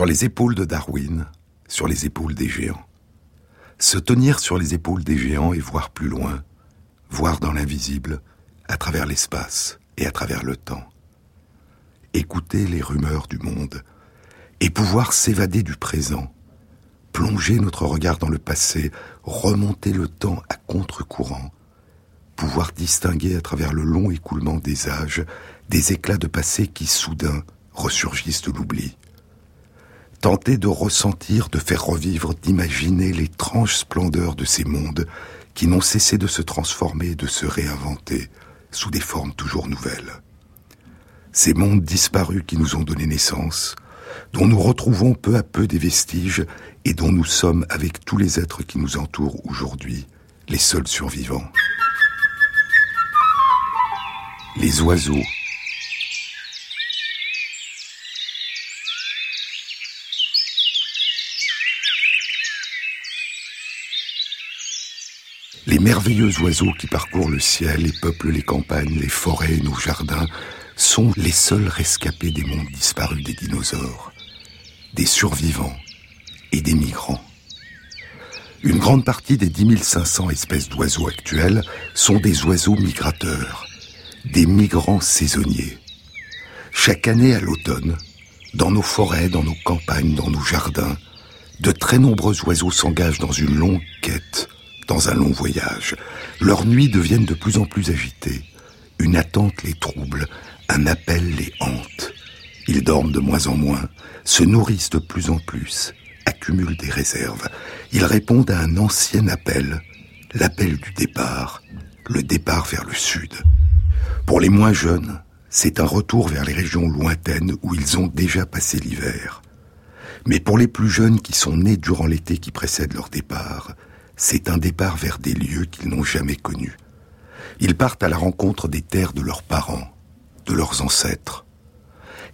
Sur les épaules de Darwin, sur les épaules des géants. Se tenir sur les épaules des géants et voir plus loin, voir dans l'invisible, à travers l'espace et à travers le temps. Écouter les rumeurs du monde et pouvoir s'évader du présent, plonger notre regard dans le passé, remonter le temps à contre-courant, pouvoir distinguer à travers le long écoulement des âges des éclats de passé qui soudain ressurgissent de l'oubli. Tenter de ressentir, de faire revivre, d'imaginer l'étrange splendeur de ces mondes qui n'ont cessé de se transformer, de se réinventer sous des formes toujours nouvelles. Ces mondes disparus qui nous ont donné naissance, dont nous retrouvons peu à peu des vestiges et dont nous sommes, avec tous les êtres qui nous entourent aujourd'hui, les seuls survivants. Les oiseaux, Les merveilleux oiseaux qui parcourent le ciel et peuplent les campagnes, les forêts et nos jardins sont les seuls rescapés des mondes disparus des dinosaures, des survivants et des migrants. Une grande partie des 10 500 espèces d'oiseaux actuelles sont des oiseaux migrateurs, des migrants saisonniers. Chaque année à l'automne, dans nos forêts, dans nos campagnes, dans nos jardins, de très nombreux oiseaux s'engagent dans une longue quête dans un long voyage. Leurs nuits deviennent de plus en plus agitées. Une attente les trouble, un appel les hante. Ils dorment de moins en moins, se nourrissent de plus en plus, accumulent des réserves. Ils répondent à un ancien appel, l'appel du départ, le départ vers le sud. Pour les moins jeunes, c'est un retour vers les régions lointaines où ils ont déjà passé l'hiver. Mais pour les plus jeunes qui sont nés durant l'été qui précède leur départ, c'est un départ vers des lieux qu'ils n'ont jamais connus. Ils partent à la rencontre des terres de leurs parents, de leurs ancêtres.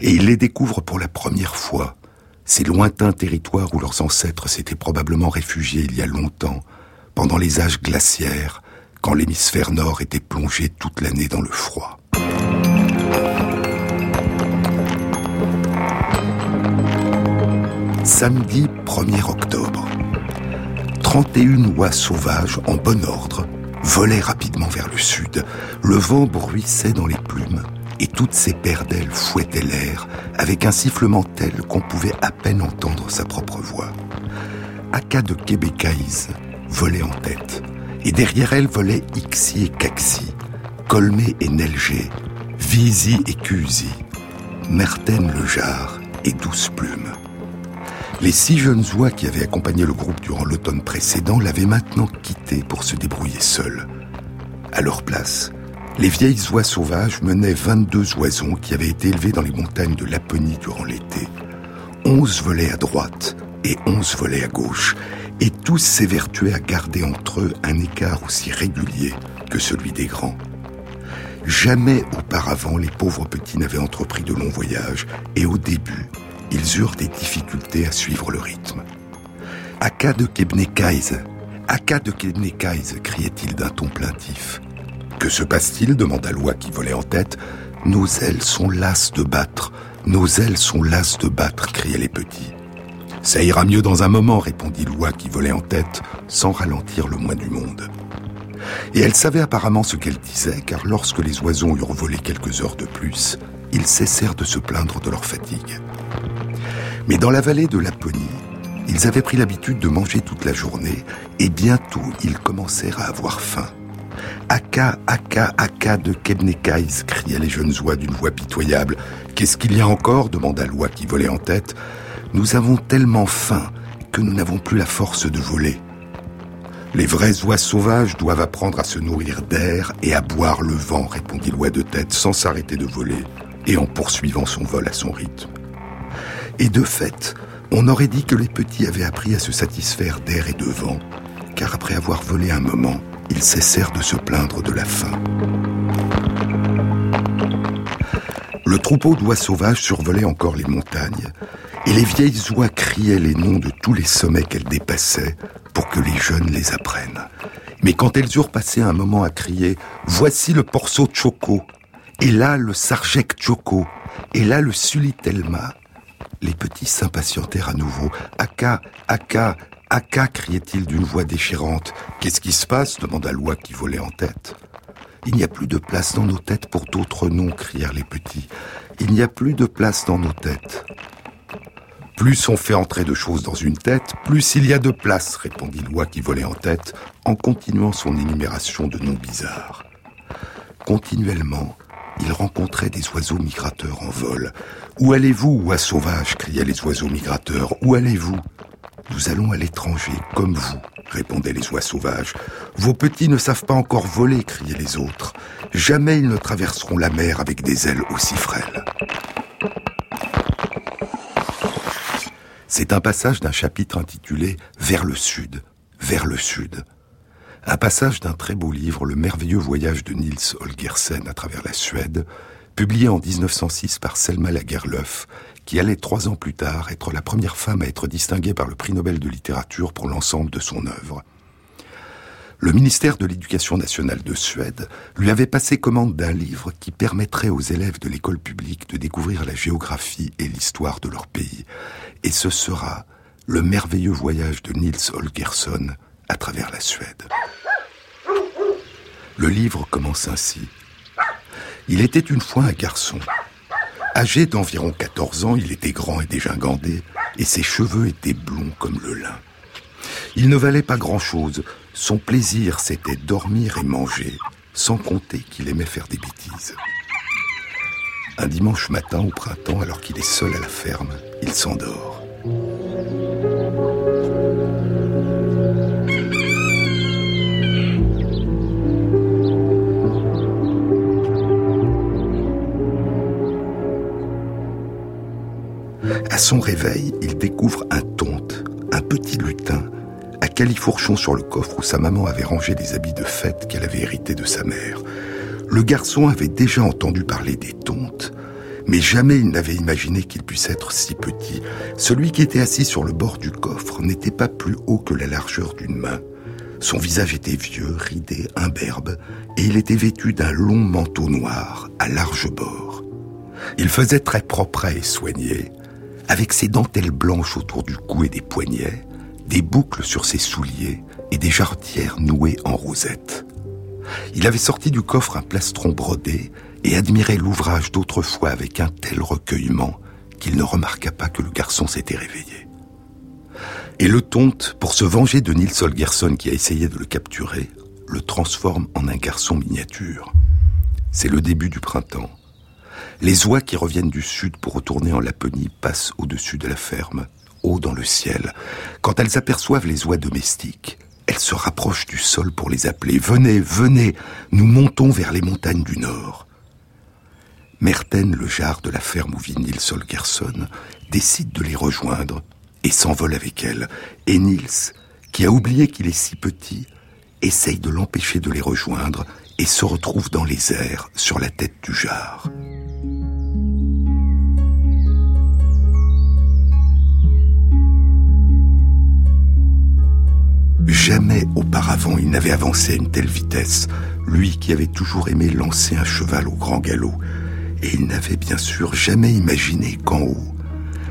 Et ils les découvrent pour la première fois, ces lointains territoires où leurs ancêtres s'étaient probablement réfugiés il y a longtemps, pendant les âges glaciaires, quand l'hémisphère nord était plongé toute l'année dans le froid. Samedi 1er octobre. 31 oies sauvages en bon ordre volaient rapidement vers le sud. Le vent bruissait dans les plumes et toutes ces paires d'ailes fouettaient l'air avec un sifflement tel qu'on pouvait à peine entendre sa propre voix. Aka de Québécaïs volait en tête et derrière elle volaient Ixi et Caxi, Colmé et Nelgé, Visi et Cusi, Merten le Jar et Douce Plume. Les six jeunes oies qui avaient accompagné le groupe durant l'automne précédent l'avaient maintenant quitté pour se débrouiller seuls. À leur place, les vieilles oies sauvages menaient 22 oisons qui avaient été élevés dans les montagnes de Laponie durant l'été. Onze volaient à droite et onze volaient à gauche, et tous s'évertuaient à garder entre eux un écart aussi régulier que celui des grands. Jamais auparavant les pauvres petits n'avaient entrepris de longs voyages, et au début, ils eurent des difficultés à suivre le rythme. Aka de Kebnekaise, Aka de Kebnekaise, criait-il d'un ton plaintif. Que se passe-t-il demanda Loi qui volait en tête. Nos ailes sont lasses de battre, nos ailes sont lasses de battre, criaient les petits. Ça ira mieux dans un moment, répondit Loi qui volait en tête, sans ralentir le moins du monde. Et elle savait apparemment ce qu'elle disait, car lorsque les oiseaux eurent volé quelques heures de plus, ils cessèrent de se plaindre de leur fatigue. Mais dans la vallée de Laponie, ils avaient pris l'habitude de manger toute la journée et bientôt ils commencèrent à avoir faim. Aka, Aka, Aka de Kebnekaïs, criaient les jeunes oies d'une voix pitoyable. Qu'est-ce qu'il y a encore demanda l'oie qui volait en tête. Nous avons tellement faim que nous n'avons plus la force de voler. Les vraies oies sauvages doivent apprendre à se nourrir d'air et à boire le vent, répondit l'oie de tête sans s'arrêter de voler et en poursuivant son vol à son rythme. Et de fait, on aurait dit que les petits avaient appris à se satisfaire d'air et de vent, car après avoir volé un moment, ils cessèrent de se plaindre de la faim. Le troupeau d'oies sauvages survolait encore les montagnes, et les vieilles oies criaient les noms de tous les sommets qu'elles dépassaient pour que les jeunes les apprennent. Mais quand elles eurent passé un moment à crier ⁇ Voici le Porceau Choco !⁇ et là le Sarjek Choco !⁇ et là le Sulitelma ⁇ Les petits s'impatientèrent à nouveau. Aka, Aka, Aka, criait-il d'une voix déchirante. Qu'est-ce qui se passe demanda Loi qui volait en tête. Il n'y a plus de place dans nos têtes pour d'autres noms, crièrent les petits. Il n'y a plus de place dans nos têtes. Plus on fait entrer de choses dans une tête, plus il y a de place, répondit Loi qui volait en tête, en continuant son énumération de noms bizarres. Continuellement, il rencontrait des oiseaux migrateurs en vol. Où allez-vous, oies sauvages? criaient les oiseaux migrateurs. Où allez-vous Nous allons à l'étranger, comme vous, répondaient les oies sauvages. Vos petits ne savent pas encore voler, criaient les autres. Jamais ils ne traverseront la mer avec des ailes aussi frêles. C'est un passage d'un chapitre intitulé Vers le sud, vers le sud. Un passage d'un très beau livre, Le merveilleux voyage de Niels Holgersen à travers la Suède, publié en 1906 par Selma Lagerlöf, qui allait trois ans plus tard être la première femme à être distinguée par le prix Nobel de littérature pour l'ensemble de son œuvre. Le ministère de l'Éducation nationale de Suède lui avait passé commande d'un livre qui permettrait aux élèves de l'école publique de découvrir la géographie et l'histoire de leur pays. Et ce sera le merveilleux voyage de Nils Holgersson à travers la Suède. Le livre commence ainsi. Il était une fois un garçon. Âgé d'environ 14 ans, il était grand et dégingandé, et ses cheveux étaient blonds comme le lin. Il ne valait pas grand-chose, son plaisir, c'était dormir et manger, sans compter qu'il aimait faire des bêtises. Un dimanche matin au printemps, alors qu'il est seul à la ferme, il s'endort. À son réveil, il découvre un tonte, un petit lutin, à califourchon sur le coffre où sa maman avait rangé des habits de fête qu'elle avait hérités de sa mère. Le garçon avait déjà entendu parler des tontes, mais jamais il n'avait imaginé qu'il puisse être si petit. Celui qui était assis sur le bord du coffre n'était pas plus haut que la largeur d'une main. Son visage était vieux, ridé, imberbe, et il était vêtu d'un long manteau noir à large bord. Il faisait très propre et soigné, avec ses dentelles blanches autour du cou et des poignets, des boucles sur ses souliers et des jarretières nouées en rosette. Il avait sorti du coffre un plastron brodé et admirait l'ouvrage d'autrefois avec un tel recueillement qu'il ne remarqua pas que le garçon s'était réveillé. Et le tonte, pour se venger de Nils Holgersson qui a essayé de le capturer, le transforme en un garçon miniature. C'est le début du printemps. Les oies qui reviennent du sud pour retourner en Laponie passent au-dessus de la ferme haut dans le ciel. Quand elles aperçoivent les oies domestiques, elles se rapprochent du sol pour les appeler. Venez, venez, nous montons vers les montagnes du nord. Merten, le jarre de la ferme où vit Nils Holgersson, décide de les rejoindre et s'envole avec elles. Et Nils, qui a oublié qu'il est si petit, essaye de l'empêcher de les rejoindre et se retrouve dans les airs sur la tête du jarre. Jamais auparavant il n'avait avancé à une telle vitesse, lui qui avait toujours aimé lancer un cheval au grand galop. Et il n'avait bien sûr jamais imaginé qu'en haut,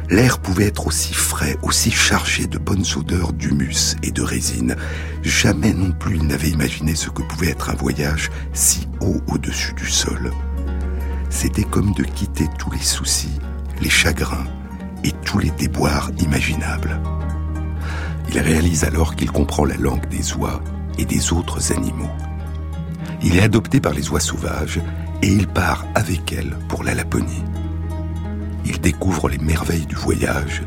l'air pouvait être aussi frais, aussi chargé de bonnes odeurs d'humus et de résine. Jamais non plus il n'avait imaginé ce que pouvait être un voyage si haut au-dessus du sol. C'était comme de quitter tous les soucis, les chagrins et tous les déboires imaginables. Il réalise alors qu'il comprend la langue des oies et des autres animaux. Il est adopté par les oies sauvages et il part avec elles pour la Laponie. Il découvre les merveilles du voyage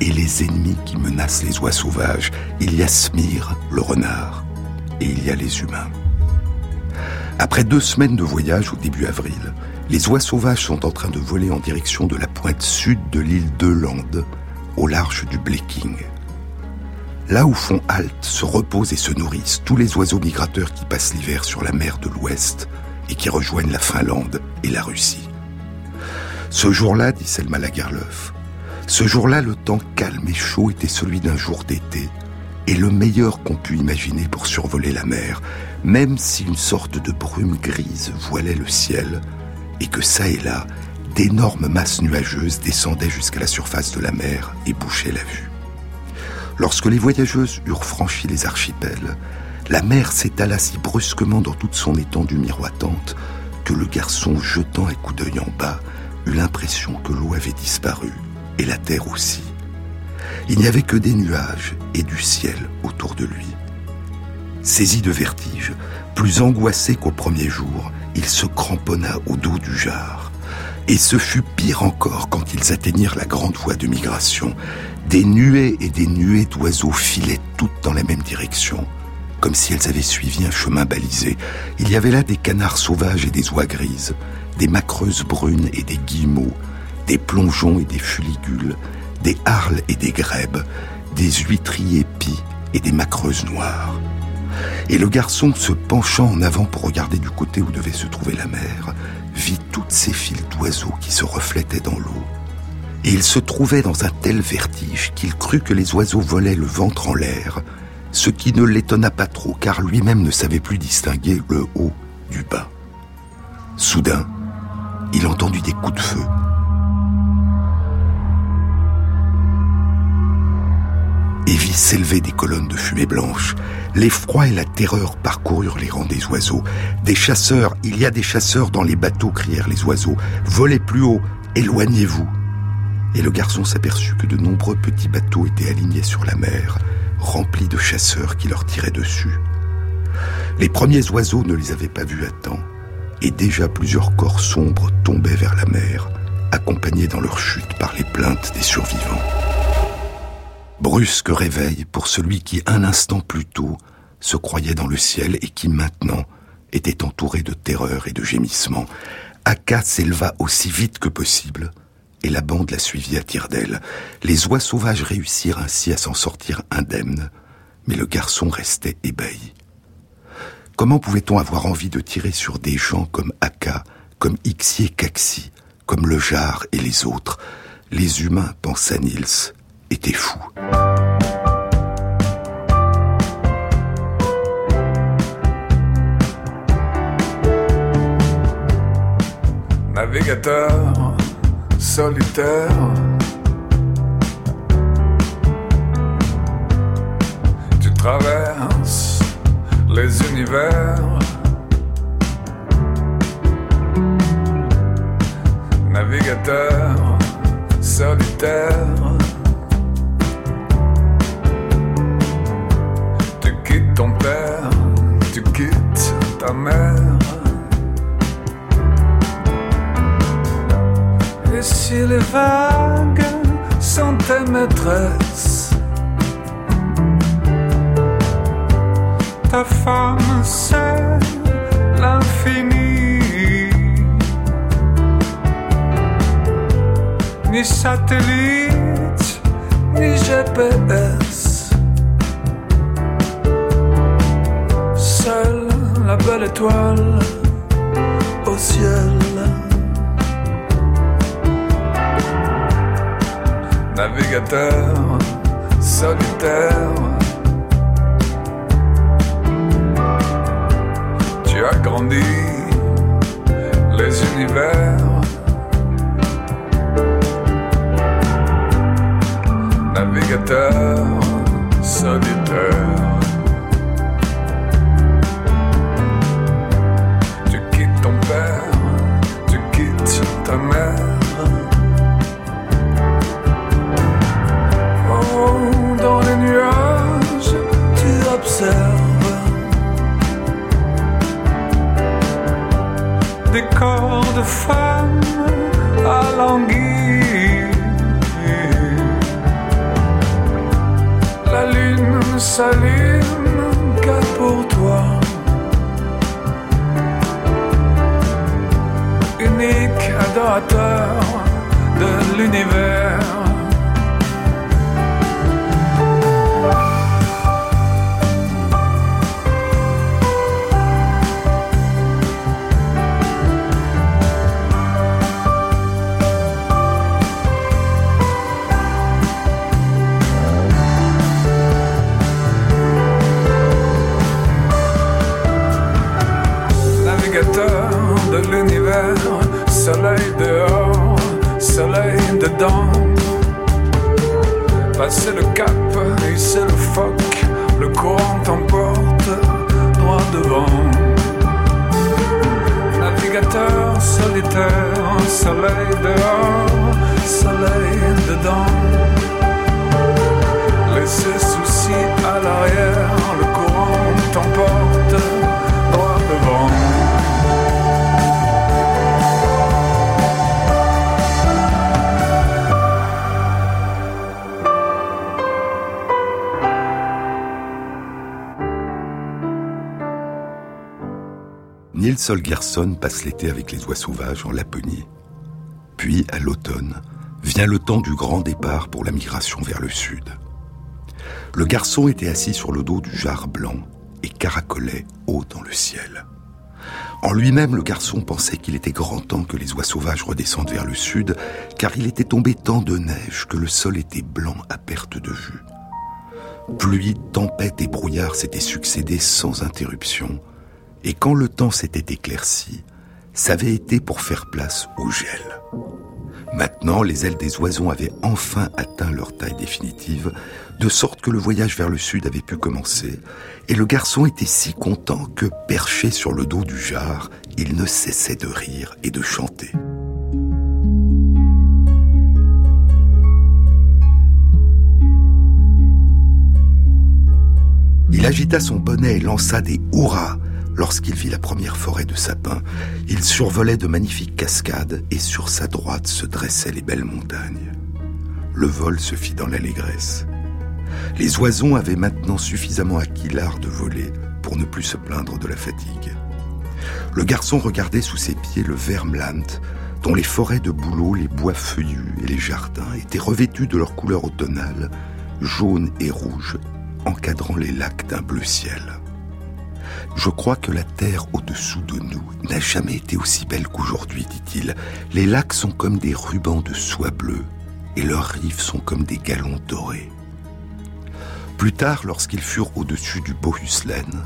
et les ennemis qui menacent les oies sauvages. Il y a Smir, le renard, et il y a les humains. Après deux semaines de voyage au début avril, les oies sauvages sont en train de voler en direction de la pointe sud de l'île d'Euland, au large du Bleking. Là où font halte, se reposent et se nourrissent tous les oiseaux migrateurs qui passent l'hiver sur la mer de l'Ouest et qui rejoignent la Finlande et la Russie. Ce jour-là, dit Selma Lagerlöf, ce jour-là, le temps calme et chaud était celui d'un jour d'été, et le meilleur qu'on pût imaginer pour survoler la mer, même si une sorte de brume grise voilait le ciel, et que ça et là, d'énormes masses nuageuses descendaient jusqu'à la surface de la mer et bouchaient la vue. Lorsque les voyageuses eurent franchi les archipels, la mer s'étala si brusquement dans toute son étendue miroitante que le garçon, jetant un coup d'œil en bas, eut l'impression que l'eau avait disparu, et la terre aussi. Il n'y avait que des nuages et du ciel autour de lui. Saisi de vertige, plus angoissé qu'au premier jour, il se cramponna au dos du jar. Et ce fut pire encore quand ils atteignirent la grande voie de migration. Des nuées et des nuées d'oiseaux filaient toutes dans la même direction, comme si elles avaient suivi un chemin balisé. Il y avait là des canards sauvages et des oies grises, des macreuses brunes et des guillemots, des plongeons et des fuligules, des harles et des grèbes, des huîtries épis et des macreuses noires. Et le garçon, se penchant en avant pour regarder du côté où devait se trouver la mer, vit toutes ces files d'oiseaux qui se reflétaient dans l'eau. Et il se trouvait dans un tel vertige qu'il crut que les oiseaux volaient le ventre en l'air, ce qui ne l'étonna pas trop car lui-même ne savait plus distinguer le haut du bas. Soudain, il entendit des coups de feu. et vit s'élever des colonnes de fumée blanche. L'effroi et la terreur parcoururent les rangs des oiseaux. Des chasseurs, il y a des chasseurs dans les bateaux, crièrent les oiseaux. Volez plus haut, éloignez-vous. Et le garçon s'aperçut que de nombreux petits bateaux étaient alignés sur la mer, remplis de chasseurs qui leur tiraient dessus. Les premiers oiseaux ne les avaient pas vus à temps, et déjà plusieurs corps sombres tombaient vers la mer, accompagnés dans leur chute par les plaintes des survivants. Brusque réveil pour celui qui un instant plus tôt se croyait dans le ciel et qui maintenant était entouré de terreur et de gémissements. Aka s'éleva aussi vite que possible et la bande la suivit à tire d'aile. Les oies sauvages réussirent ainsi à s'en sortir indemnes, mais le garçon restait ébahi. Comment pouvait-on avoir envie de tirer sur des gens comme Aka, comme Ixi Kaxi, comme le Jar et les autres? Les humains, pensa Nils, était fou. Navigateur solitaire. Tu traverses les univers. Navigateur solitaire. ton père, tu quittes ta mère. Et si les vagues sont tes maîtresses, ta femme c'est l'infini. Ni satellite, ni GPS. la belle étoile au ciel. Navigateur solitaire, tu as grandi les univers. Navigateur solitaire. Des corps de femmes alanguis. La lune s'allume qu'à pour toi. Unique adorateur de l'univers. De l'univers, soleil dehors, soleil dedans. Passer le cap, c'est le phoque, le courant t'emporte droit devant. Navigateur solitaire, soleil dehors, Nils Holgersson passe l'été avec les oies sauvages en Laponie. Puis, à l'automne, vient le temps du grand départ pour la migration vers le sud. Le garçon était assis sur le dos du jar blanc et caracolait haut dans le ciel. En lui-même, le garçon pensait qu'il était grand temps que les oies sauvages redescendent vers le sud, car il était tombé tant de neige que le sol était blanc à perte de vue. Pluie, tempête et brouillard s'étaient succédés sans interruption, et quand le temps s'était éclairci, ça avait été pour faire place au gel. Maintenant, les ailes des oiseaux avaient enfin atteint leur taille définitive, de sorte que le voyage vers le sud avait pu commencer, et le garçon était si content que, perché sur le dos du jar, il ne cessait de rire et de chanter. Il agita son bonnet et lança des hurrahs Lorsqu'il vit la première forêt de sapins, il survolait de magnifiques cascades et sur sa droite se dressaient les belles montagnes. Le vol se fit dans l'allégresse. Les oiseaux avaient maintenant suffisamment acquis l'art de voler pour ne plus se plaindre de la fatigue. Le garçon regardait sous ses pieds le Vermland, dont les forêts de bouleaux, les bois feuillus et les jardins étaient revêtus de leur couleur automnale, jaune et rouge, encadrant les lacs d'un bleu ciel. Je crois que la terre au-dessous de nous n'a jamais été aussi belle qu'aujourd'hui, dit-il. Les lacs sont comme des rubans de soie bleue et leurs rives sont comme des galons dorés. Plus tard, lorsqu'ils furent au-dessus du Bohuslän,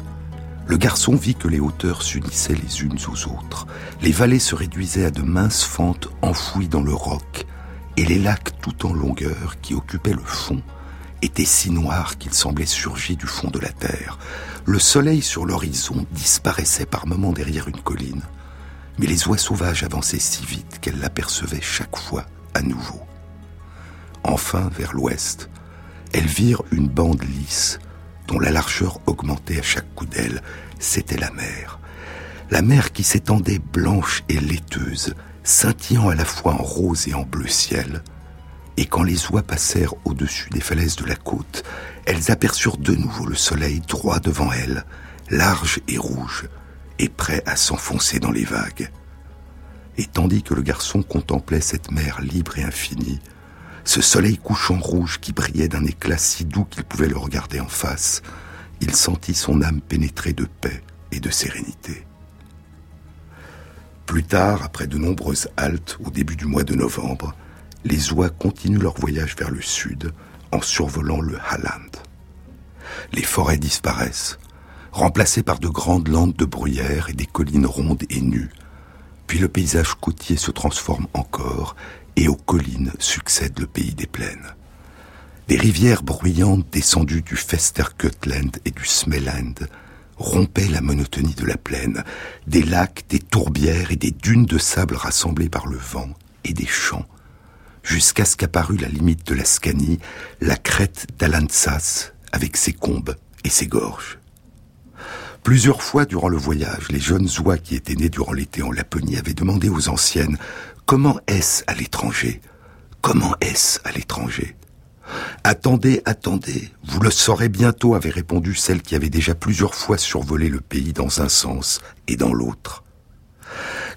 le garçon vit que les hauteurs s'unissaient les unes aux autres. Les vallées se réduisaient à de minces fentes enfouies dans le roc, et les lacs tout en longueur qui occupaient le fond étaient si noirs qu'ils semblaient surgis du fond de la terre. Le soleil sur l'horizon disparaissait par moments derrière une colline, mais les oies sauvages avançaient si vite qu'elles l'apercevaient chaque fois à nouveau. Enfin, vers l'ouest, elles virent une bande lisse dont la largeur augmentait à chaque coup d'aile. C'était la mer. La mer qui s'étendait blanche et laiteuse, scintillant à la fois en rose et en bleu ciel, et quand les oies passèrent au-dessus des falaises de la côte, elles aperçurent de nouveau le soleil droit devant elles, large et rouge, et prêt à s'enfoncer dans les vagues. Et tandis que le garçon contemplait cette mer libre et infinie, ce soleil couchant rouge qui brillait d'un éclat si doux qu'il pouvait le regarder en face, il sentit son âme pénétrée de paix et de sérénité. Plus tard, après de nombreuses haltes au début du mois de novembre, les oies continuent leur voyage vers le sud en survolant le Halland. Les forêts disparaissent, remplacées par de grandes landes de bruyère et des collines rondes et nues. Puis le paysage côtier se transforme encore et aux collines succède le pays des plaines. Des rivières bruyantes descendues du Festerkötland et du Smeland rompaient la monotonie de la plaine, des lacs, des tourbières et des dunes de sable rassemblées par le vent et des champs jusqu'à ce qu'apparut la limite de la Scanie, la crête d'Alantsas, avec ses combes et ses gorges. Plusieurs fois durant le voyage, les jeunes oies qui étaient nées durant l'été en Laponie avaient demandé aux anciennes Comment est-ce à l'étranger Comment est-ce à l'étranger Attendez, attendez, vous le saurez bientôt, avait répondu celle qui avait déjà plusieurs fois survolé le pays dans un sens et dans l'autre.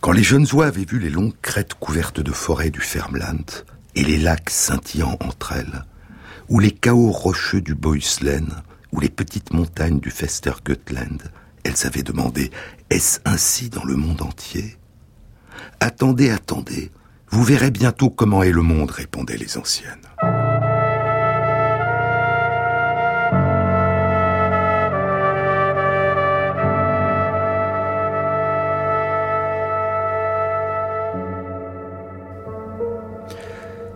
Quand les jeunes oies avaient vu les longues crêtes couvertes de forêts du Fermland, et les lacs scintillant entre elles, ou les chaos rocheux du Bohuslän, ou les petites montagnes du Festergötland, elles avaient demandé Est-ce ainsi dans le monde entier? Attendez, attendez, vous verrez bientôt comment est le monde, répondaient les anciennes.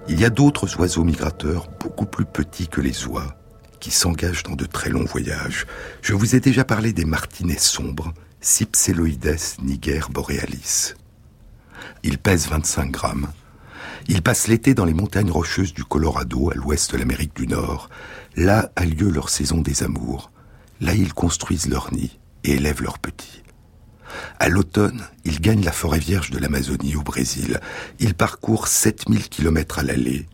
Il y a d'autres oiseaux migrateurs beaucoup plus petits que les oies qui s'engagent dans de très longs voyages. Je vous ai déjà parlé des martinets sombres, Cypseloides niger borealis. Ils pèsent 25 grammes. Ils passent l'été dans les montagnes rocheuses du Colorado, à l'ouest de l'Amérique du Nord. Là a lieu leur saison des amours. Là, ils construisent leur nid et élèvent leurs petits. À l'automne, ils gagnent la forêt vierge de l'Amazonie au Brésil. Ils parcourent 7000 km à l'aller,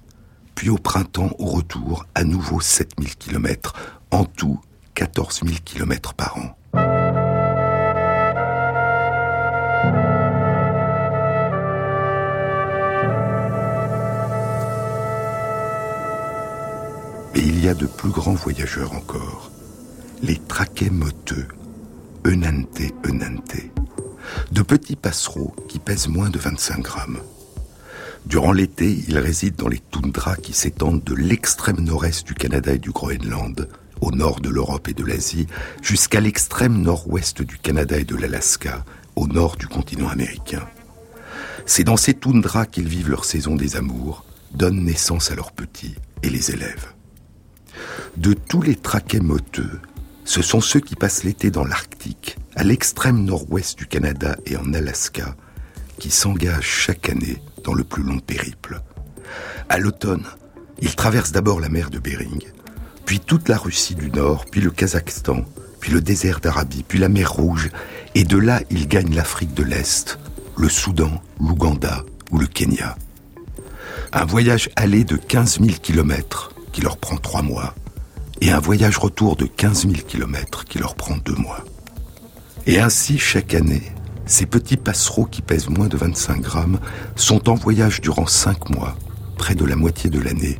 puis au printemps, au retour, à nouveau 7000 km, en tout 14 000 km par an. Mais il y a de plus grands voyageurs encore, les traquets moteux, Eunante Eunante, de petits passereaux qui pèsent moins de 25 grammes. Durant l'été, ils résident dans les toundras qui s'étendent de l'extrême nord-est du Canada et du Groenland, au nord de l'Europe et de l'Asie, jusqu'à l'extrême nord-ouest du Canada et de l'Alaska, au nord du continent américain. C'est dans ces toundras qu'ils vivent leur saison des amours, donnent naissance à leurs petits et les élèvent. De tous les traquets moteux, ce sont ceux qui passent l'été dans l'Arctique, à l'extrême nord-ouest du Canada et en Alaska, qui s'engagent chaque année dans le plus long périple. À l'automne, ils traversent d'abord la mer de Bering, puis toute la Russie du Nord, puis le Kazakhstan, puis le désert d'Arabie, puis la mer Rouge, et de là ils gagnent l'Afrique de l'Est, le Soudan, l'Ouganda ou le Kenya. Un voyage aller de 15 000 kilomètres qui leur prend trois mois, et un voyage retour de 15 000 kilomètres qui leur prend deux mois. Et ainsi, chaque année, ces petits passereaux qui pèsent moins de 25 grammes sont en voyage durant 5 mois, près de la moitié de l'année.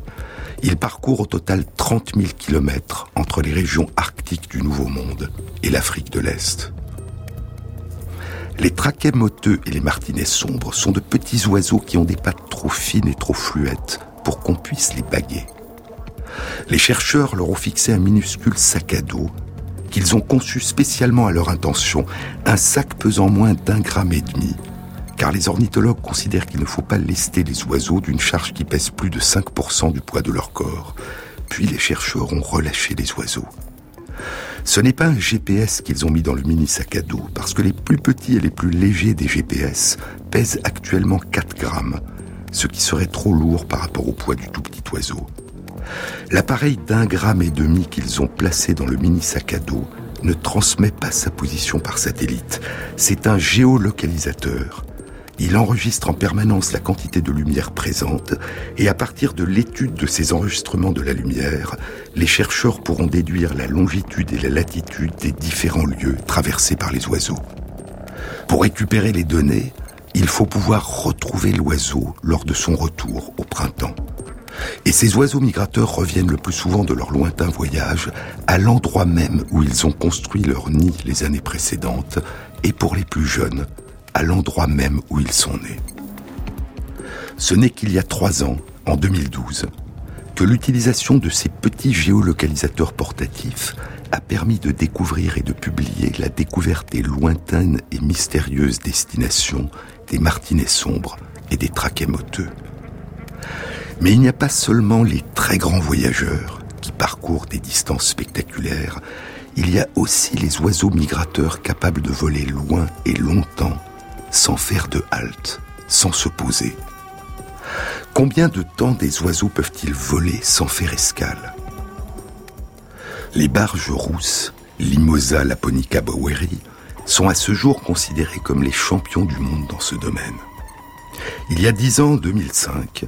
Ils parcourent au total 30 000 kilomètres entre les régions arctiques du Nouveau Monde et l'Afrique de l'Est. Les traquets moteux et les martinets sombres sont de petits oiseaux qui ont des pattes trop fines et trop fluettes pour qu'on puisse les baguer. Les chercheurs leur ont fixé un minuscule sac à dos qu'ils ont conçu spécialement à leur intention, un sac pesant moins d'un gramme et demi, car les ornithologues considèrent qu'il ne faut pas lester les oiseaux d'une charge qui pèse plus de 5% du poids de leur corps. Puis les chercheurs ont relâché les oiseaux. Ce n'est pas un GPS qu'ils ont mis dans le mini sac à dos, parce que les plus petits et les plus légers des GPS pèsent actuellement 4 grammes, ce qui serait trop lourd par rapport au poids du tout petit oiseau. L'appareil d'un gramme et demi qu'ils ont placé dans le mini sac à dos ne transmet pas sa position par satellite. C'est un géolocalisateur. Il enregistre en permanence la quantité de lumière présente et à partir de l'étude de ces enregistrements de la lumière, les chercheurs pourront déduire la longitude et la latitude des différents lieux traversés par les oiseaux. Pour récupérer les données, il faut pouvoir retrouver l'oiseau lors de son retour au printemps. Et ces oiseaux migrateurs reviennent le plus souvent de leur lointain voyage à l'endroit même où ils ont construit leur nid les années précédentes, et pour les plus jeunes, à l'endroit même où ils sont nés. Ce n'est qu'il y a trois ans, en 2012, que l'utilisation de ces petits géolocalisateurs portatifs a permis de découvrir et de publier la découverte des lointaines et mystérieuses destinations des martinets sombres et des traquets moteux. Mais il n'y a pas seulement les très grands voyageurs qui parcourent des distances spectaculaires, il y a aussi les oiseaux migrateurs capables de voler loin et longtemps sans faire de halte, sans se poser. Combien de temps des oiseaux peuvent-ils voler sans faire escale? Les barges rousses, Limosa laponica boweri, sont à ce jour considérés comme les champions du monde dans ce domaine. Il y a dix ans, 2005,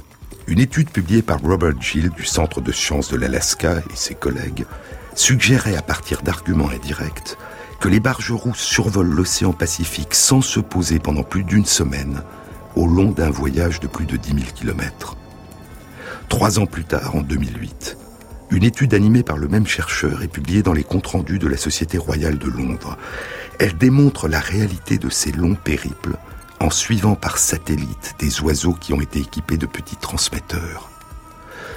une étude publiée par Robert Gill du Centre de sciences de l'Alaska et ses collègues suggérait à partir d'arguments indirects que les barges rousses survolent l'océan Pacifique sans se poser pendant plus d'une semaine au long d'un voyage de plus de 10 000 km. Trois ans plus tard, en 2008, une étude animée par le même chercheur est publiée dans les comptes rendus de la Société royale de Londres. Elle démontre la réalité de ces longs périples en suivant par satellite des oiseaux qui ont été équipés de petits transmetteurs.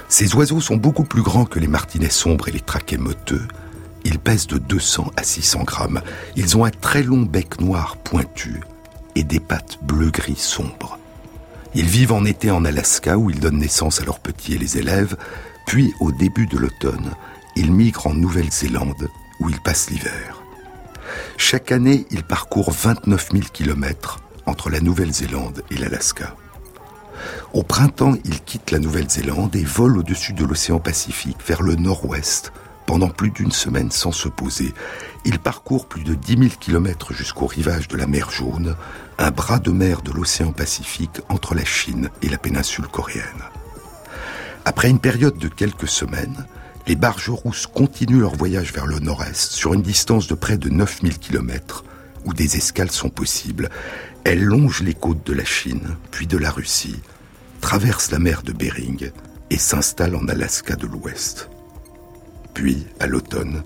Ces oiseaux sont beaucoup plus grands que les martinets sombres et les traquets moteux. Ils pèsent de 200 à 600 grammes. Ils ont un très long bec noir pointu et des pattes bleu-gris sombres. Ils vivent en été en Alaska où ils donnent naissance à leurs petits et les élèves, puis au début de l'automne, ils migrent en Nouvelle-Zélande où ils passent l'hiver. Chaque année, ils parcourent 29 000 kilomètres entre la Nouvelle-Zélande et l'Alaska. Au printemps, ils quittent la Nouvelle-Zélande et volent au-dessus de l'océan Pacifique vers le nord-ouest pendant plus d'une semaine sans se poser. Ils parcourent plus de 10 000 kilomètres jusqu'au rivage de la mer Jaune, un bras de mer de l'océan Pacifique entre la Chine et la péninsule coréenne. Après une période de quelques semaines, les barges rousses continuent leur voyage vers le nord-est sur une distance de près de 9000 km où des escales sont possibles. Elles longent les côtes de la Chine, puis de la Russie, traversent la mer de Bering et s'installent en Alaska de l'Ouest. Puis, à l'automne,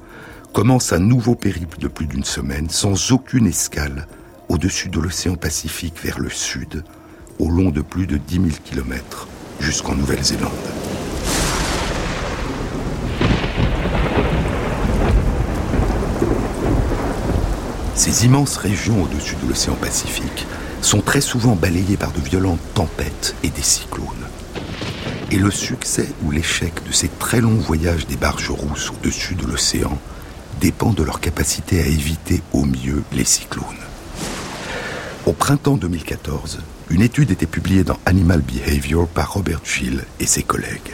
commence un nouveau périple de plus d'une semaine sans aucune escale au-dessus de l'océan Pacifique vers le sud, au long de plus de 10 000 km jusqu'en Nouvelle-Zélande. Ces immenses régions au-dessus de l'océan Pacifique sont très souvent balayées par de violentes tempêtes et des cyclones. Et le succès ou l'échec de ces très longs voyages des barges rousses au-dessus de l'océan dépend de leur capacité à éviter au mieux les cyclones. Au printemps 2014, une étude était publiée dans Animal Behavior par Robert Schill et ses collègues.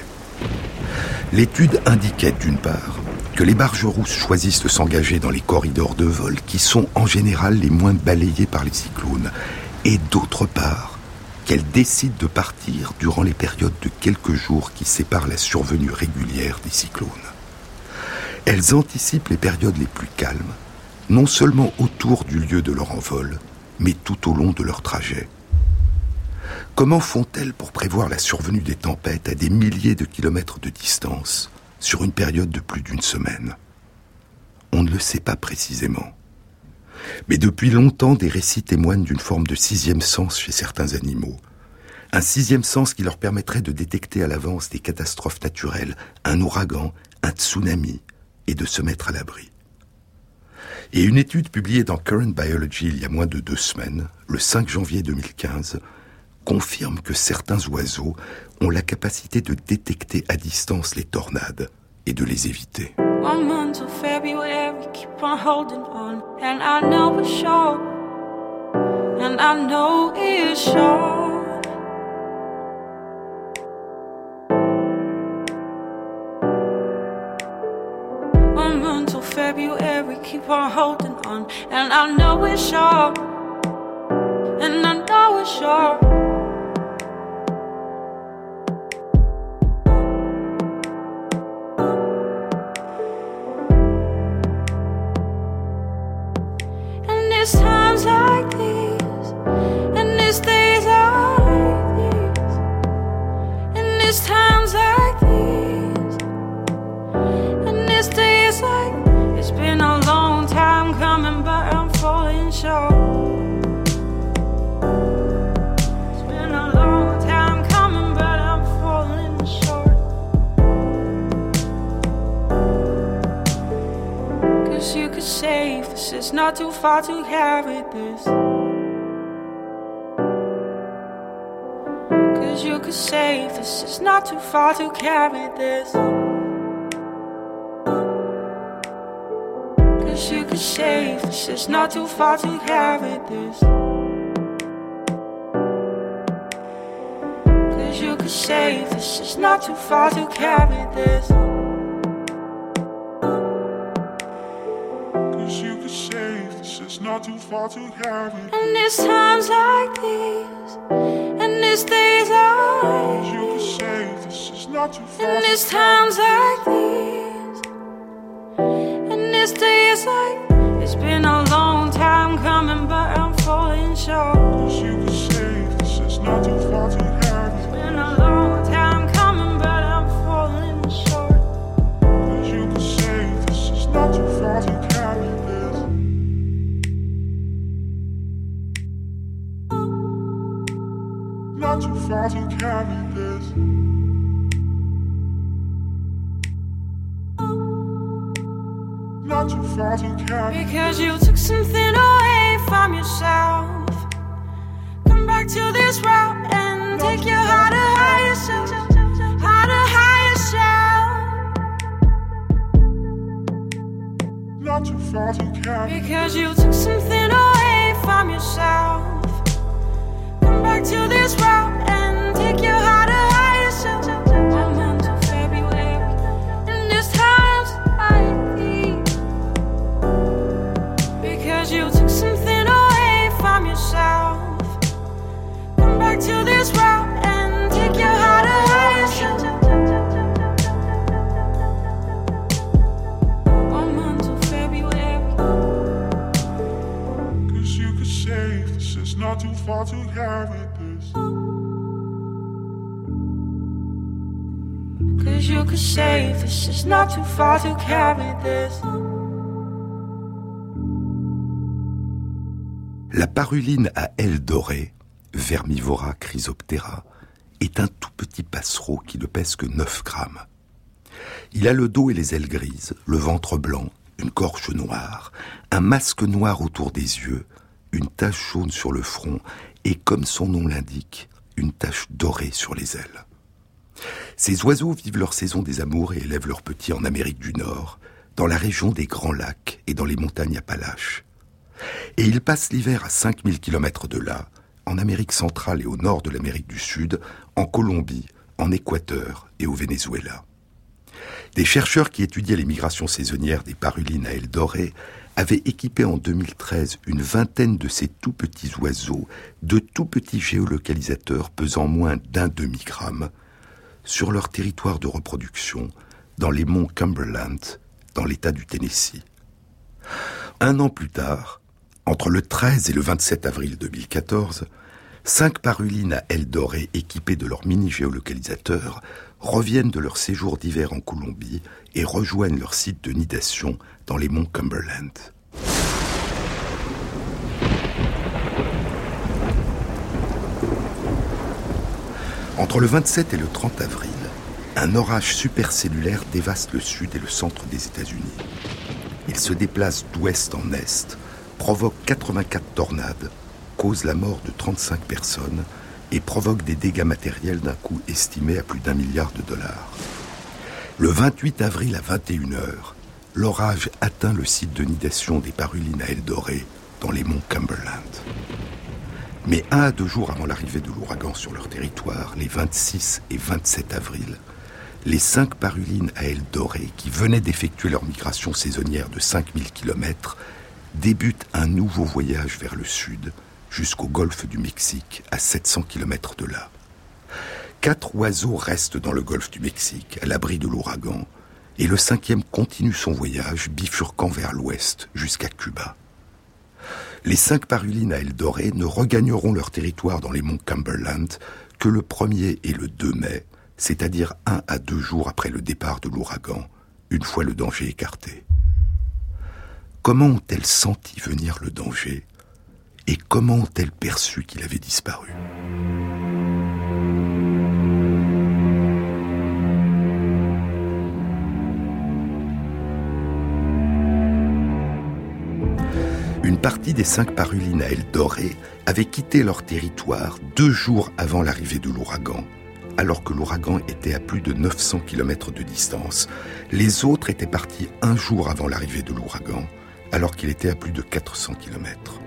L'étude indiquait d'une part que les barges rousses choisissent de s'engager dans les corridors de vol qui sont en général les moins balayés par les cyclones, et d'autre part, qu'elles décident de partir durant les périodes de quelques jours qui séparent la survenue régulière des cyclones. Elles anticipent les périodes les plus calmes, non seulement autour du lieu de leur envol, mais tout au long de leur trajet. Comment font-elles pour prévoir la survenue des tempêtes à des milliers de kilomètres de distance? Sur une période de plus d'une semaine. On ne le sait pas précisément. Mais depuis longtemps, des récits témoignent d'une forme de sixième sens chez certains animaux. Un sixième sens qui leur permettrait de détecter à l'avance des catastrophes naturelles, un ouragan, un tsunami, et de se mettre à l'abri. Et une étude publiée dans Current Biology il y a moins de deux semaines, le 5 janvier 2015, confirme que certains oiseaux ont la capacité de détecter à distance les tornades et de les éviter. Not too far to carry this. Cause you could say this is not too far to carry this. Cause you could say this is not too far to carry this. Cause you could say this is not too far to carry this. Too far to carry. And it's times like these, and it's days like you can say this is not too far. And it's times like these, Not too far to carry. Because you took something away from yourself. Come back to this route and take your heart to higher self. How to higher self. Not too far to carry. Because you took something away from yourself. Come back to this route. Far to carry this. Cause you could save this, it's not too far to carry this. La paruline à ailes dorées, Vermivora chrysoptera, est un tout petit passereau qui ne pèse que 9 grammes. Il a le dos et les ailes grises, le ventre blanc, une gorge noire, un masque noir autour des yeux, une tache jaune sur le front et, comme son nom l'indique, une tache dorée sur les ailes. Ces oiseaux vivent leur saison des amours et élèvent leurs petits en Amérique du Nord, dans la région des Grands Lacs et dans les montagnes Appalaches. Et ils passent l'hiver à 5000 km de là, en Amérique centrale et au nord de l'Amérique du Sud, en Colombie, en Équateur et au Venezuela. Des chercheurs qui étudiaient les migrations saisonnières des parulines à ailes dorées avaient équipé en 2013 une vingtaine de ces tout petits oiseaux de tout petits géolocalisateurs pesant moins d'un demi-gramme sur leur territoire de reproduction dans les monts Cumberland, dans l'État du Tennessee. Un an plus tard, entre le 13 et le 27 avril 2014, cinq parulines à ailes dorées équipées de leur mini-géolocalisateur reviennent de leur séjour d'hiver en Colombie et rejoignent leur site de nidation dans les monts Cumberland. Entre le 27 et le 30 avril, un orage supercellulaire dévaste le sud et le centre des États-Unis. Il se déplace d'ouest en est, provoque 84 tornades, cause la mort de 35 personnes et provoque des dégâts matériels d'un coût estimé à plus d'un milliard de dollars. Le 28 avril à 21h, l'orage atteint le site de nidation des parulines à dorées dans les monts Cumberland. Mais un à deux jours avant l'arrivée de l'ouragan sur leur territoire, les 26 et 27 avril, les cinq parulines à ailes dorées qui venaient d'effectuer leur migration saisonnière de 5000 km débutent un nouveau voyage vers le sud jusqu'au golfe du Mexique à 700 km de là. Quatre oiseaux restent dans le golfe du Mexique à l'abri de l'ouragan et le cinquième continue son voyage bifurquant vers l'ouest jusqu'à Cuba. Les cinq parulines à dorées ne regagneront leur territoire dans les monts Cumberland que le 1er et le 2 mai, c'est-à-dire un à deux jours après le départ de l'ouragan, une fois le danger écarté. Comment ont-elles senti venir le danger et comment ont-elles perçu qu'il avait disparu? Une partie des cinq parulines à ailes dorées avaient quitté leur territoire deux jours avant l'arrivée de l'ouragan, alors que l'ouragan était à plus de 900 km de distance. Les autres étaient partis un jour avant l'arrivée de l'ouragan, alors qu'il était à plus de 400 km.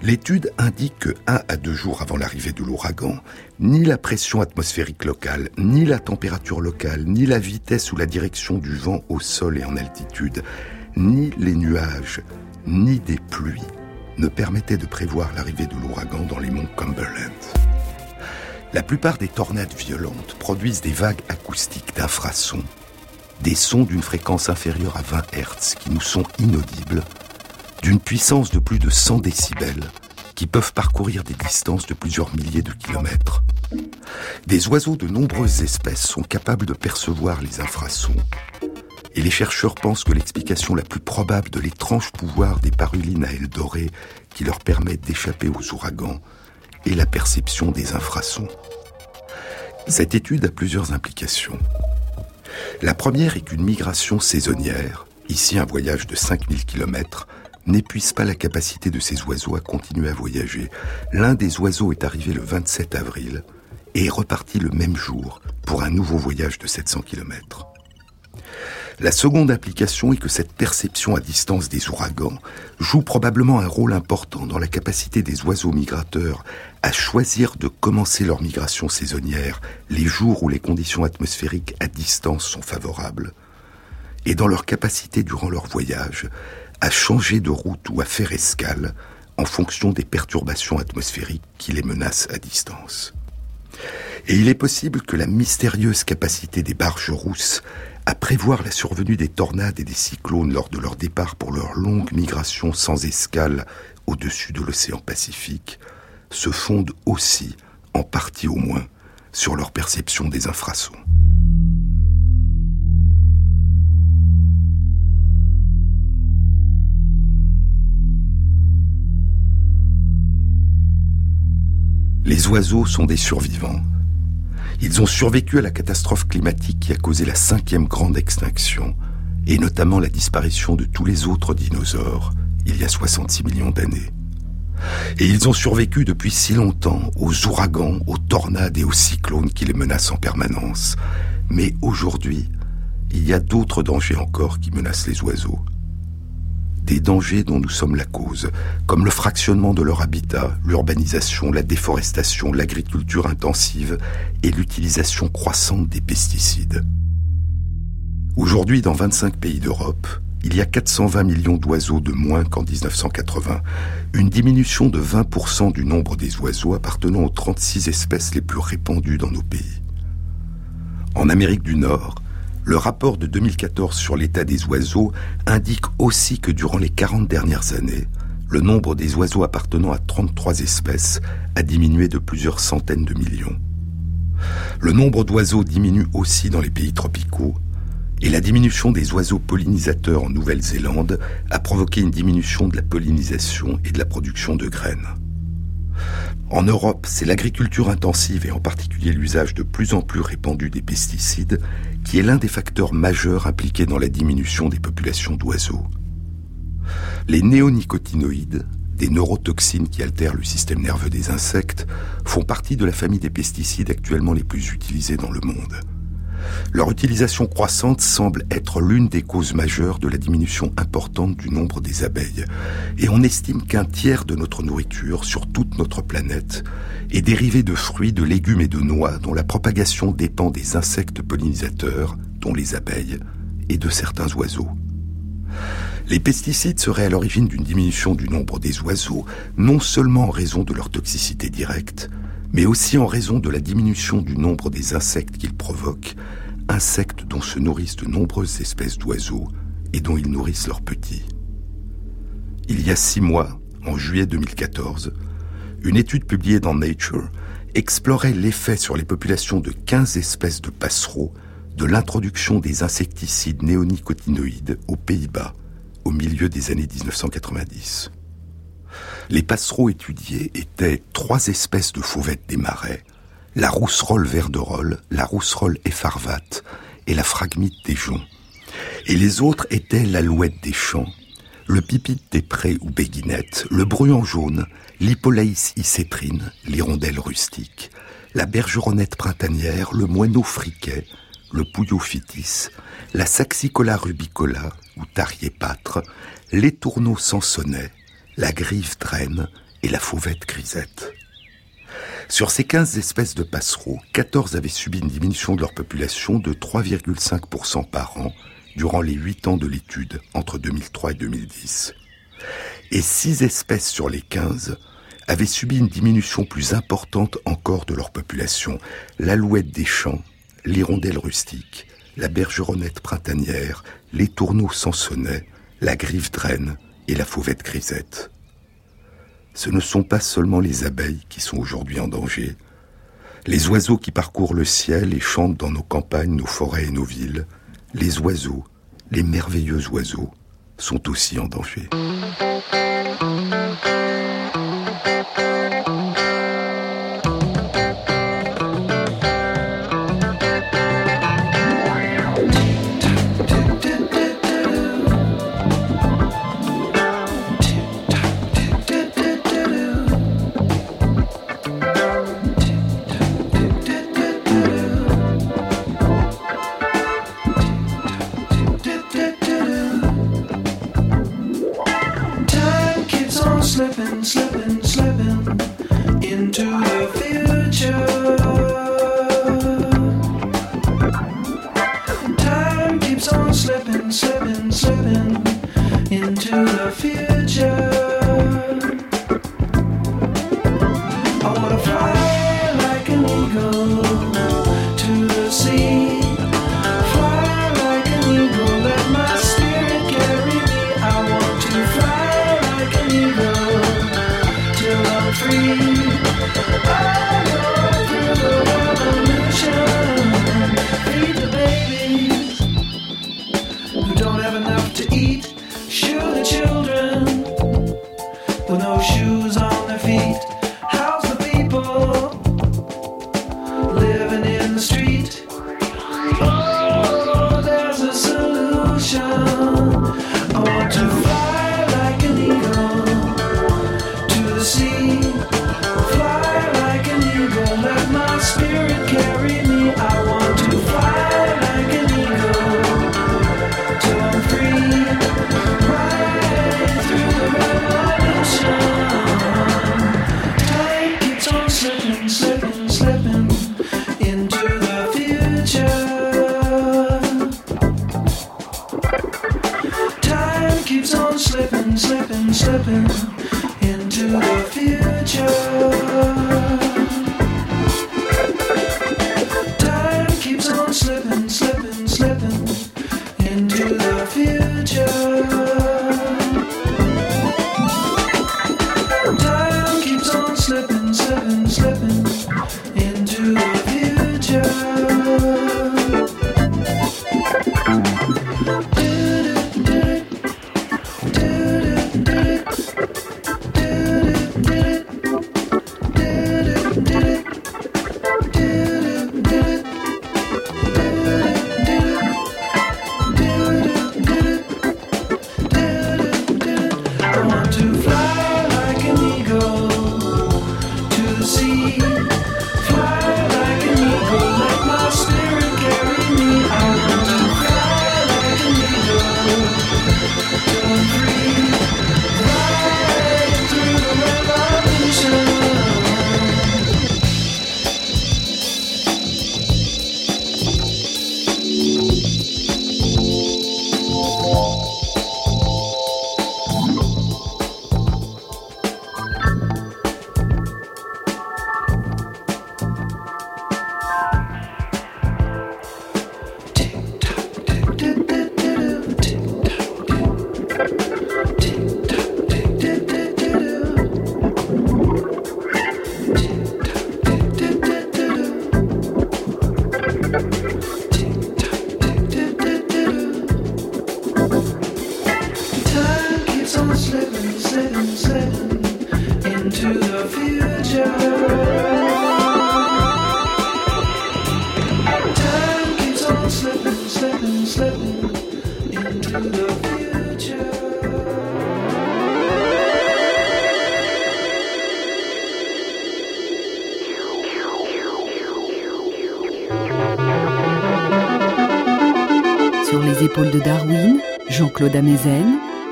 L'étude indique que un à deux jours avant l'arrivée de l'ouragan, ni la pression atmosphérique locale, ni la température locale, ni la vitesse ou la direction du vent au sol et en altitude, ni les nuages, ni des pluies ne permettaient de prévoir l'arrivée de l'ouragan dans les monts Cumberland. La plupart des tornades violentes produisent des vagues acoustiques d'infrasons, des sons d'une fréquence inférieure à 20 Hz qui nous sont inaudibles, d'une puissance de plus de 100 décibels, qui peuvent parcourir des distances de plusieurs milliers de kilomètres. Des oiseaux de nombreuses espèces sont capables de percevoir les infrasons, et les chercheurs pensent que l'explication la plus probable de l'étrange pouvoir des parulines à ailes dorées qui leur permet d'échapper aux ouragans est la perception des infrasons. Cette étude a plusieurs implications. La première est qu'une migration saisonnière, ici un voyage de 5000 km, n'épuise pas la capacité de ces oiseaux à continuer à voyager. L'un des oiseaux est arrivé le 27 avril et est reparti le même jour pour un nouveau voyage de 700 km. La seconde implication est que cette perception à distance des ouragans joue probablement un rôle important dans la capacité des oiseaux migrateurs à choisir de commencer leur migration saisonnière les jours où les conditions atmosphériques à distance sont favorables, et dans leur capacité durant leur voyage à changer de route ou à faire escale en fonction des perturbations atmosphériques qui les menacent à distance. Et il est possible que la mystérieuse capacité des barges rousses à prévoir la survenue des tornades et des cyclones lors de leur départ pour leur longue migration sans escale au-dessus de l'océan Pacifique, se fondent aussi, en partie au moins, sur leur perception des infrasons. Les oiseaux sont des survivants, ils ont survécu à la catastrophe climatique qui a causé la cinquième grande extinction, et notamment la disparition de tous les autres dinosaures, il y a 66 millions d'années. Et ils ont survécu depuis si longtemps aux ouragans, aux tornades et aux cyclones qui les menacent en permanence. Mais aujourd'hui, il y a d'autres dangers encore qui menacent les oiseaux des dangers dont nous sommes la cause, comme le fractionnement de leur habitat, l'urbanisation, la déforestation, l'agriculture intensive et l'utilisation croissante des pesticides. Aujourd'hui, dans 25 pays d'Europe, il y a 420 millions d'oiseaux de moins qu'en 1980, une diminution de 20% du nombre des oiseaux appartenant aux 36 espèces les plus répandues dans nos pays. En Amérique du Nord, le rapport de 2014 sur l'état des oiseaux indique aussi que durant les 40 dernières années, le nombre des oiseaux appartenant à 33 espèces a diminué de plusieurs centaines de millions. Le nombre d'oiseaux diminue aussi dans les pays tropicaux, et la diminution des oiseaux pollinisateurs en Nouvelle-Zélande a provoqué une diminution de la pollinisation et de la production de graines. En Europe, c'est l'agriculture intensive et en particulier l'usage de plus en plus répandu des pesticides qui est l'un des facteurs majeurs impliqués dans la diminution des populations d'oiseaux. Les néonicotinoïdes, des neurotoxines qui altèrent le système nerveux des insectes, font partie de la famille des pesticides actuellement les plus utilisés dans le monde. Leur utilisation croissante semble être l'une des causes majeures de la diminution importante du nombre des abeilles, et on estime qu'un tiers de notre nourriture sur toute notre planète est dérivé de fruits, de légumes et de noix dont la propagation dépend des insectes pollinisateurs, dont les abeilles, et de certains oiseaux. Les pesticides seraient à l'origine d'une diminution du nombre des oiseaux, non seulement en raison de leur toxicité directe, mais aussi en raison de la diminution du nombre des insectes qu'ils provoquent, insectes dont se nourrissent de nombreuses espèces d'oiseaux et dont ils nourrissent leurs petits. Il y a six mois, en juillet 2014, une étude publiée dans Nature explorait l'effet sur les populations de 15 espèces de passereaux de l'introduction des insecticides néonicotinoïdes aux Pays-Bas au milieu des années 1990. Les passereaux étudiés étaient trois espèces de fauvettes des marais, la rousserolle verderolle, la rousserolle effarvate et la phragmite des joncs. Et les autres étaient l'alouette des champs, le pipite des prés ou béguinette, le bruant jaune, l'hippolaïs icétrine, l'hirondelle rustique, la bergeronnette printanière, le moineau friquet, le pouillot-phytis, la saxicola rubicola ou tariépâtre, l'étourneau sansonnet, la grive draine et la fauvette grisette. Sur ces 15 espèces de passereaux, 14 avaient subi une diminution de leur population de 3,5% par an durant les 8 ans de l'étude entre 2003 et 2010. Et 6 espèces sur les 15 avaient subi une diminution plus importante encore de leur population. L'alouette des champs, l'hirondelle rustique, la bergeronnette printanière, les tourneaux sansonnets, la grive draine et la fauvette grisette. Ce ne sont pas seulement les abeilles qui sont aujourd'hui en danger. Les oiseaux qui parcourent le ciel et chantent dans nos campagnes, nos forêts et nos villes, les oiseaux, les merveilleux oiseaux, sont aussi en danger. Shoes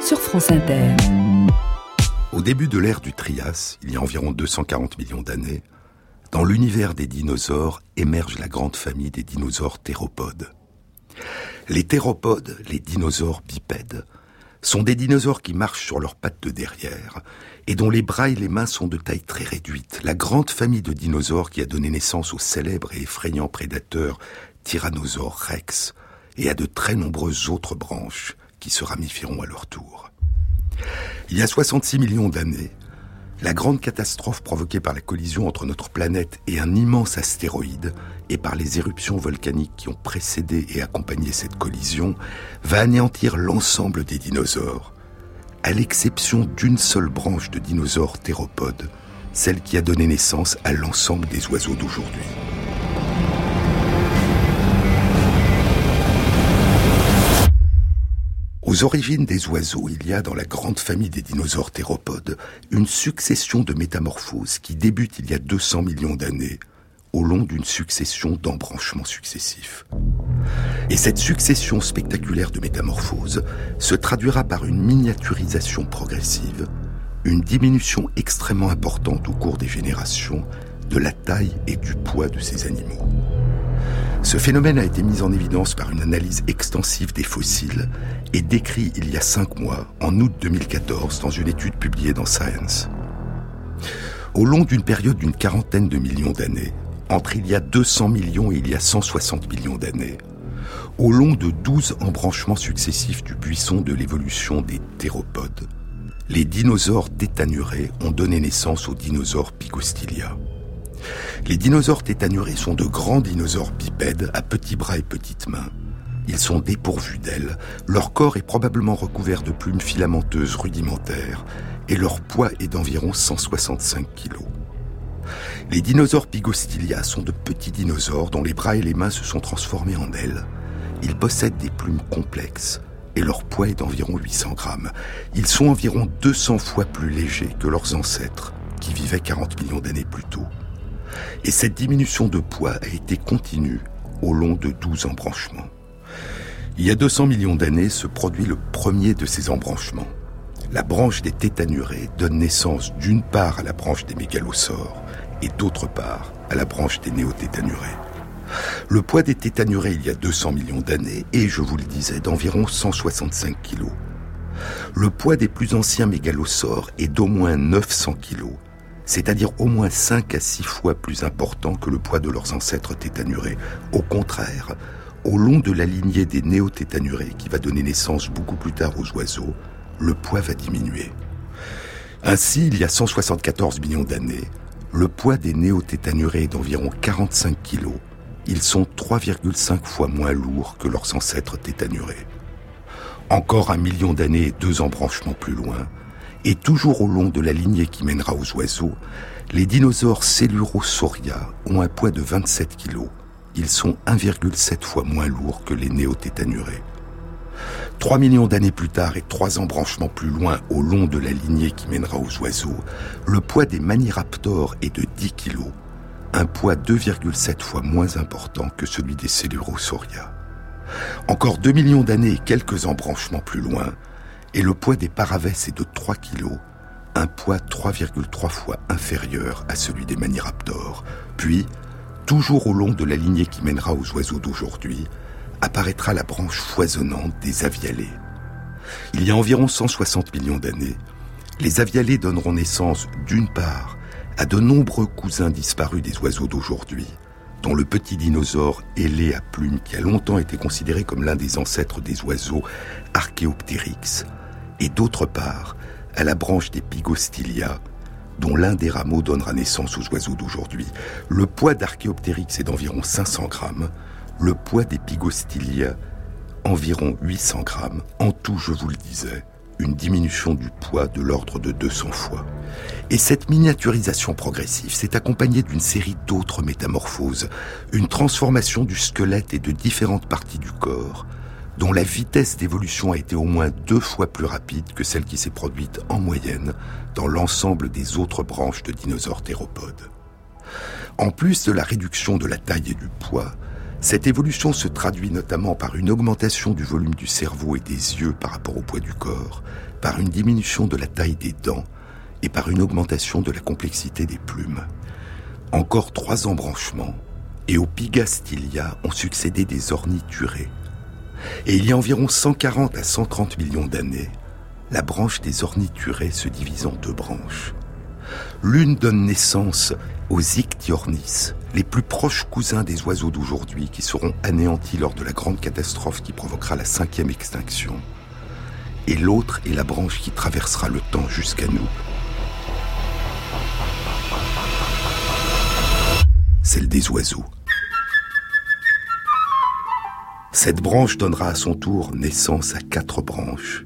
Sur France Inter. Au début de l'ère du Trias, il y a environ 240 millions d'années, dans l'univers des dinosaures émerge la grande famille des dinosaures théropodes. Les théropodes, les dinosaures bipèdes, sont des dinosaures qui marchent sur leurs pattes de derrière et dont les bras et les mains sont de taille très réduite. La grande famille de dinosaures qui a donné naissance au célèbre et effrayant prédateur Tyrannosaure rex et à de très nombreuses autres branches qui se ramifieront à leur tour. Il y a 66 millions d'années, la grande catastrophe provoquée par la collision entre notre planète et un immense astéroïde et par les éruptions volcaniques qui ont précédé et accompagné cette collision va anéantir l'ensemble des dinosaures, à l'exception d'une seule branche de dinosaures théropodes, celle qui a donné naissance à l'ensemble des oiseaux d'aujourd'hui. Aux origines des oiseaux, il y a dans la grande famille des dinosaures théropodes une succession de métamorphoses qui débute il y a 200 millions d'années au long d'une succession d'embranchements successifs. Et cette succession spectaculaire de métamorphoses se traduira par une miniaturisation progressive, une diminution extrêmement importante au cours des générations de la taille et du poids de ces animaux. Ce phénomène a été mis en évidence par une analyse extensive des fossiles et décrit il y a cinq mois, en août 2014, dans une étude publiée dans Science. Au long d'une période d'une quarantaine de millions d'années, entre il y a 200 millions et il y a 160 millions d'années, au long de 12 embranchements successifs du buisson de l'évolution des théropodes, les dinosaures tétanurés ont donné naissance aux dinosaures Picostilia. Les dinosaures tétanurés sont de grands dinosaures bipèdes à petits bras et petites mains. Ils sont dépourvus d'ailes, leur corps est probablement recouvert de plumes filamenteuses rudimentaires et leur poids est d'environ 165 kg. Les dinosaures Pigostilia sont de petits dinosaures dont les bras et les mains se sont transformés en ailes. Ils possèdent des plumes complexes et leur poids est d'environ 800 grammes. Ils sont environ 200 fois plus légers que leurs ancêtres qui vivaient 40 millions d'années plus tôt. Et cette diminution de poids a été continue au long de 12 embranchements. Il y a 200 millions d'années se produit le premier de ces embranchements. La branche des tétanurés donne naissance d'une part à la branche des mégalosaures et d'autre part à la branche des néotétanurés. Le poids des tétanurés il y a 200 millions d'années est, je vous le disais, d'environ 165 kilos. Le poids des plus anciens mégalosaures est d'au moins 900 kilos, c'est-à-dire au moins 5 à 6 fois plus important que le poids de leurs ancêtres tétanurés. Au contraire, au long de la lignée des néotétanurés qui va donner naissance beaucoup plus tard aux oiseaux, le poids va diminuer. Ainsi, il y a 174 millions d'années, le poids des néotétanurés est d'environ 45 kilos. Ils sont 3,5 fois moins lourds que leurs ancêtres tétanurés. Encore un million d'années et deux embranchements plus loin, et toujours au long de la lignée qui mènera aux oiseaux, les dinosaures Cellurosauria ont un poids de 27 kilos. Ils sont 1,7 fois moins lourds que les néotétanurés. Trois millions d'années plus tard et trois embranchements plus loin au long de la lignée qui mènera aux oiseaux, le poids des maniraptors est de 10 kilos, un poids 2,7 fois moins important que celui des Cellurosauria. Encore 2 millions d'années et quelques embranchements plus loin, et le poids des paravès est de 3 kilos, un poids 3,3 fois inférieur à celui des maniraptors. Puis, toujours au long de la lignée qui mènera aux oiseaux d'aujourd'hui, apparaîtra la branche foisonnante des avialés. Il y a environ 160 millions d'années, les avialés donneront naissance d'une part à de nombreux cousins disparus des oiseaux d'aujourd'hui, dont le petit dinosaure ailé à plumes qui a longtemps été considéré comme l'un des ancêtres des oiseaux Archaeopteryx, et d'autre part à la branche des Pygostylia, dont l'un des rameaux donnera naissance aux oiseaux d'aujourd'hui. Le poids d'Archaeopteryx est d'environ 500 grammes, le poids des Pygostylia environ 800 grammes. En tout, je vous le disais, une diminution du poids de l'ordre de 200 fois. Et cette miniaturisation progressive s'est accompagnée d'une série d'autres métamorphoses, une transformation du squelette et de différentes parties du corps, dont la vitesse d'évolution a été au moins deux fois plus rapide que celle qui s'est produite en moyenne dans l'ensemble des autres branches de dinosaures théropodes. En plus de la réduction de la taille et du poids, cette évolution se traduit notamment par une augmentation du volume du cerveau et des yeux par rapport au poids du corps, par une diminution de la taille des dents et par une augmentation de la complexité des plumes. Encore trois embranchements, et aux Pigastilia ont succédé des orniturés. Et il y a environ 140 à 130 millions d'années, la branche des orniturés se divise en deux branches. L'une donne naissance aux Ichthyornis, les plus proches cousins des oiseaux d'aujourd'hui qui seront anéantis lors de la grande catastrophe qui provoquera la cinquième extinction. Et l'autre est la branche qui traversera le temps jusqu'à nous. Celle des oiseaux. Cette branche donnera à son tour naissance à quatre branches.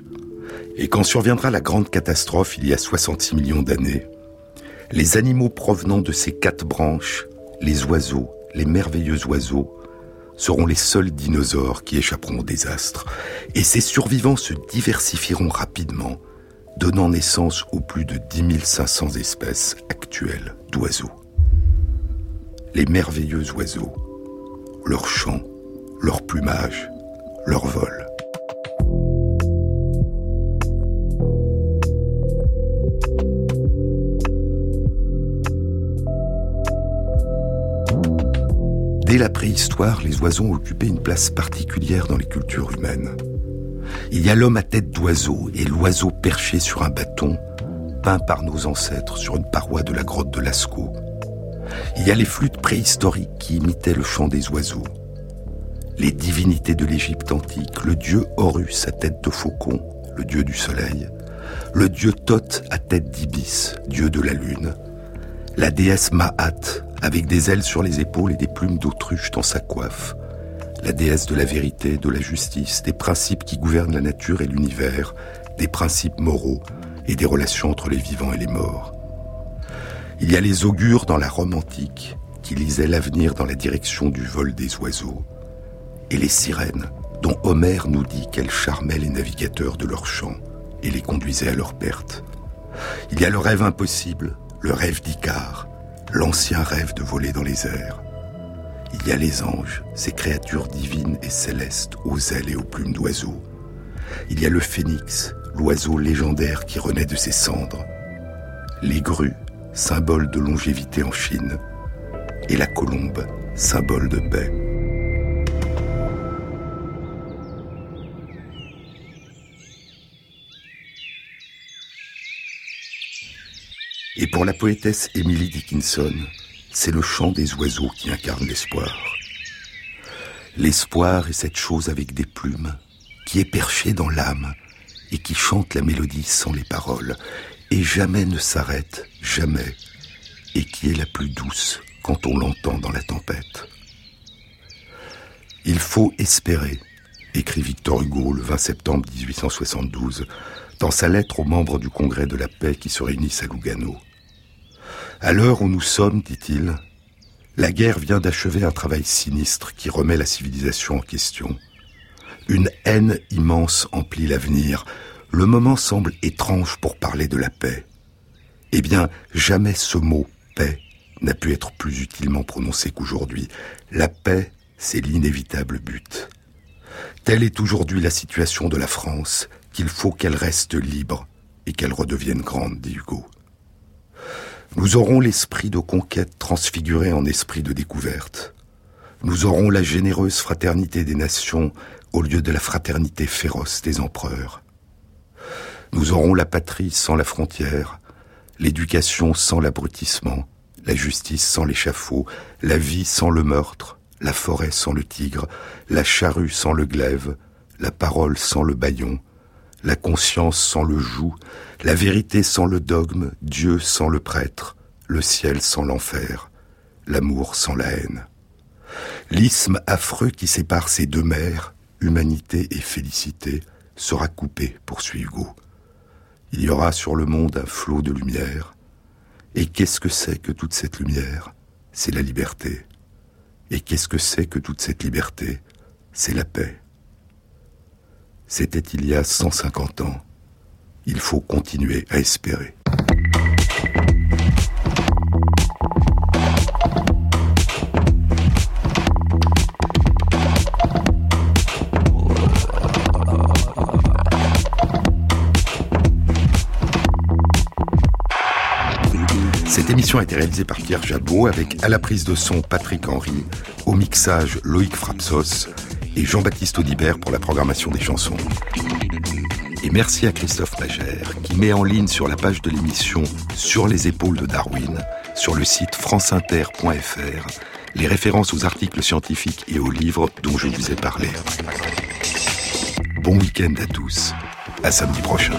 Et quand surviendra la grande catastrophe il y a 66 millions d'années, les animaux provenant de ces quatre branches, les oiseaux, les merveilleux oiseaux, seront les seuls dinosaures qui échapperont au désastre. Et ces survivants se diversifieront rapidement, donnant naissance aux plus de 10 500 espèces actuelles d'oiseaux. Les merveilleux oiseaux, leur chant, leur plumage, leur vol. Dès la préhistoire, les oiseaux ont occupé une place particulière dans les cultures humaines. Il y a l'homme à tête d'oiseau et l'oiseau perché sur un bâton, peints par nos ancêtres sur une paroi de la grotte de Lascaux. Il y a les flûtes préhistoriques qui imitaient le chant des oiseaux. Les divinités de l'Égypte antique, le dieu Horus à tête de faucon, le dieu du soleil, le dieu Thoth à tête d'ibis, dieu de la lune, la déesse Maat avec des ailes sur les épaules et des plumes d'autruche dans sa coiffe, la déesse de la vérité, de la justice, des principes qui gouvernent la nature et l'univers, des principes moraux et des relations entre les vivants et les morts. Il y a les augures dans la Rome antique qui lisaient l'avenir dans la direction du vol des oiseaux, et les sirènes dont Homère nous dit qu'elles charmaient les navigateurs de leurs champs et les conduisaient à leur perte. Il y a le rêve impossible, le rêve d'Icare, l'ancien rêve de voler dans les airs. Il y a les anges, ces créatures divines et célestes aux ailes et aux plumes d'oiseaux. Il y a le phénix, l'oiseau légendaire qui renaît de ses cendres. Les grues, symbole de longévité en Chine. Et la colombe, symbole de paix. Pour la poétesse Emily Dickinson, c'est le chant des oiseaux qui incarne l'espoir. L'espoir est cette chose avec des plumes, qui est perchée dans l'âme et qui chante la mélodie sans les paroles, et jamais ne s'arrête, jamais, et qui est la plus douce quand on l'entend dans la tempête. Il faut espérer, écrit Victor Hugo le 20 septembre 1872, dans sa lettre aux membres du Congrès de la paix qui se réunissent à Lugano. À l'heure où nous sommes, dit-il, la guerre vient d'achever un travail sinistre qui remet la civilisation en question. Une haine immense emplit l'avenir. Le moment semble étrange pour parler de la paix. Eh bien, jamais ce mot paix n'a pu être plus utilement prononcé qu'aujourd'hui. La paix, c'est l'inévitable but. Telle est aujourd'hui la situation de la France, qu'il faut qu'elle reste libre et qu'elle redevienne grande, dit Hugo. Nous aurons l'esprit de conquête transfiguré en esprit de découverte. Nous aurons la généreuse fraternité des nations au lieu de la fraternité féroce des empereurs. Nous aurons la patrie sans la frontière, l'éducation sans l'abrutissement, la justice sans l'échafaud, la vie sans le meurtre, la forêt sans le tigre, la charrue sans le glaive, la parole sans le baillon, la conscience sans le joug, la vérité sans le dogme, Dieu sans le prêtre, le ciel sans l'enfer, l'amour sans la haine. L'isthme affreux qui sépare ces deux mers, humanité et félicité, sera coupé, poursuit Hugo. Il y aura sur le monde un flot de lumière. Et qu'est-ce que c'est que toute cette lumière? C'est la liberté. Et qu'est-ce que c'est que toute cette liberté? C'est la paix. C'était il y a 150 ans. Il faut continuer à espérer. Cette émission a été réalisée par Pierre Jabot avec à la prise de son Patrick Henry, au mixage Loïc Frapsos et Jean-Baptiste Audibert pour la programmation des chansons. Et merci à Christophe Magère qui met en ligne sur la page de l'émission Sur les épaules de Darwin, sur le site franceinter.fr, les références aux articles scientifiques et aux livres dont je vous ai parlé. Bon week-end à tous. À samedi prochain.